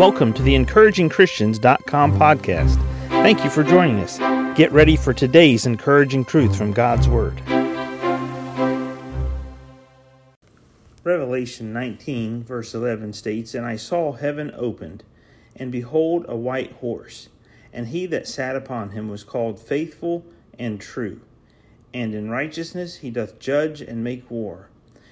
Welcome to the encouragingchristians.com podcast. Thank you for joining us. Get ready for today's encouraging truth from God's Word. Revelation 19, verse 11 states, And I saw heaven opened, and behold, a white horse, and he that sat upon him was called Faithful and True, and in righteousness he doth judge and make war.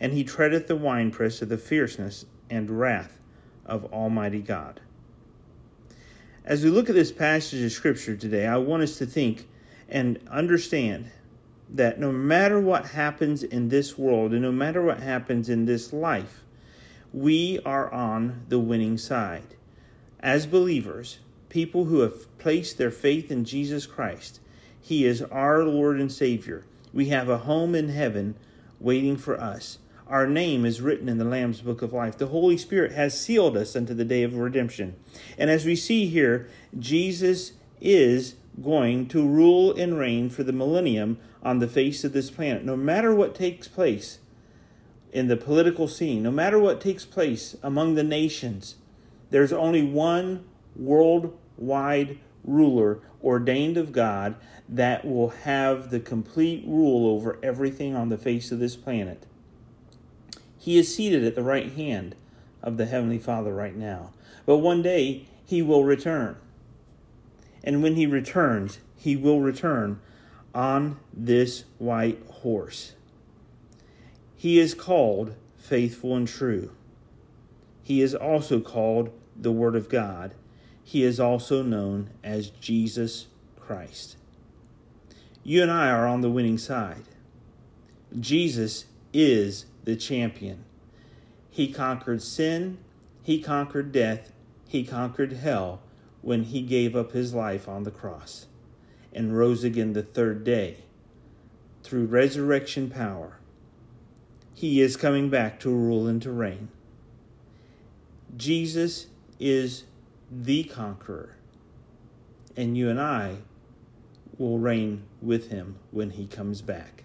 and he treadeth the winepress of the fierceness and wrath of Almighty God. As we look at this passage of Scripture today, I want us to think and understand that no matter what happens in this world and no matter what happens in this life, we are on the winning side. As believers, people who have placed their faith in Jesus Christ, He is our Lord and Savior. We have a home in heaven waiting for us. Our name is written in the Lamb's book of life. The Holy Spirit has sealed us unto the day of redemption. And as we see here, Jesus is going to rule and reign for the millennium on the face of this planet. No matter what takes place in the political scene, no matter what takes place among the nations, there's only one worldwide ruler ordained of God that will have the complete rule over everything on the face of this planet. He is seated at the right hand of the Heavenly Father right now. But one day he will return. And when he returns, he will return on this white horse. He is called faithful and true. He is also called the Word of God. He is also known as Jesus Christ. You and I are on the winning side. Jesus is the champion. He conquered sin, he conquered death, he conquered hell when he gave up his life on the cross and rose again the third day through resurrection power. He is coming back to rule and to reign. Jesus is the conqueror, and you and I will reign with him when he comes back.